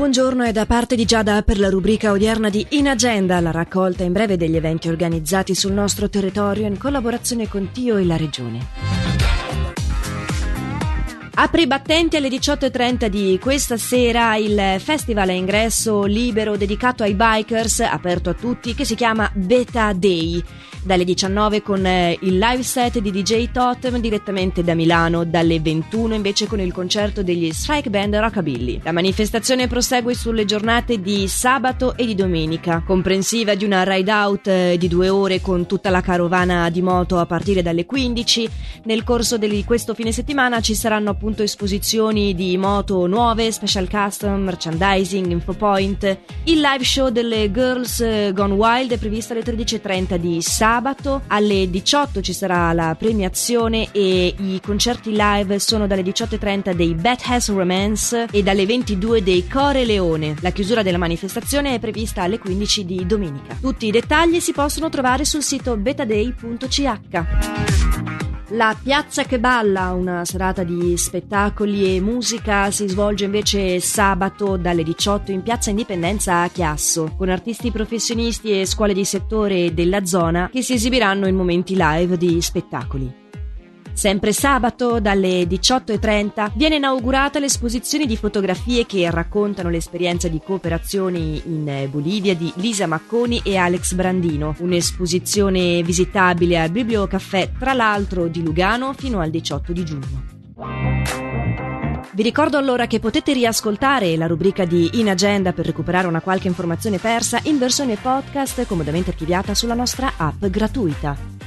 buongiorno è da parte di Giada per la rubrica odierna di In Agenda, la raccolta in breve degli eventi organizzati sul nostro territorio in collaborazione con Tio e la Regione. Apre i battenti alle 18.30 di questa sera il festival a ingresso libero dedicato ai bikers, aperto a tutti, che si chiama Beta Day. Dalle 19 con eh, il live set di DJ Totem direttamente da Milano, dalle 21 invece con il concerto degli Strike Band Rockabilly. La manifestazione prosegue sulle giornate di sabato e di domenica, comprensiva di una ride out eh, di due ore con tutta la carovana di moto a partire dalle 15. Nel corso di questo fine settimana ci saranno appunto appunto esposizioni di moto nuove, special custom, merchandising, infopoint. Il live show delle Girls Gone Wild è previsto alle 13.30 di sabato, alle 18 ci sarà la premiazione e i concerti live sono dalle 18.30 dei Bad Has Romance e dalle 22 dei Core Leone. La chiusura della manifestazione è prevista alle 15 di domenica. Tutti i dettagli si possono trovare sul sito betaday.ch. La Piazza che balla, una serata di spettacoli e musica, si svolge invece sabato dalle 18 in Piazza Indipendenza a Chiasso, con artisti professionisti e scuole di settore della zona che si esibiranno in momenti live di spettacoli. Sempre sabato, dalle 18.30, viene inaugurata l'esposizione di fotografie che raccontano l'esperienza di cooperazione in Bolivia di Lisa Macconi e Alex Brandino. Un'esposizione visitabile al Bibliocaffè, tra l'altro di Lugano, fino al 18 di giugno. Vi ricordo allora che potete riascoltare la rubrica di In Agenda per recuperare una qualche informazione persa in versione podcast comodamente archiviata sulla nostra app gratuita.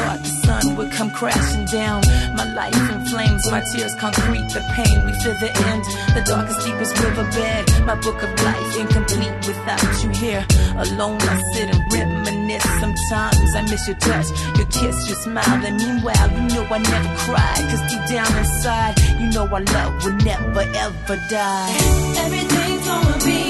Thought the sun would come crashing down? My life in flames, my tears concrete, the pain we feel the end. The darkest, deepest riverbed, my book of life incomplete without you here. Alone, I sit and reminisce. Sometimes I miss your touch, your kiss, your smile. And meanwhile, you know I never cried. Cause deep down inside, you know our love will never ever die. Everything's gonna be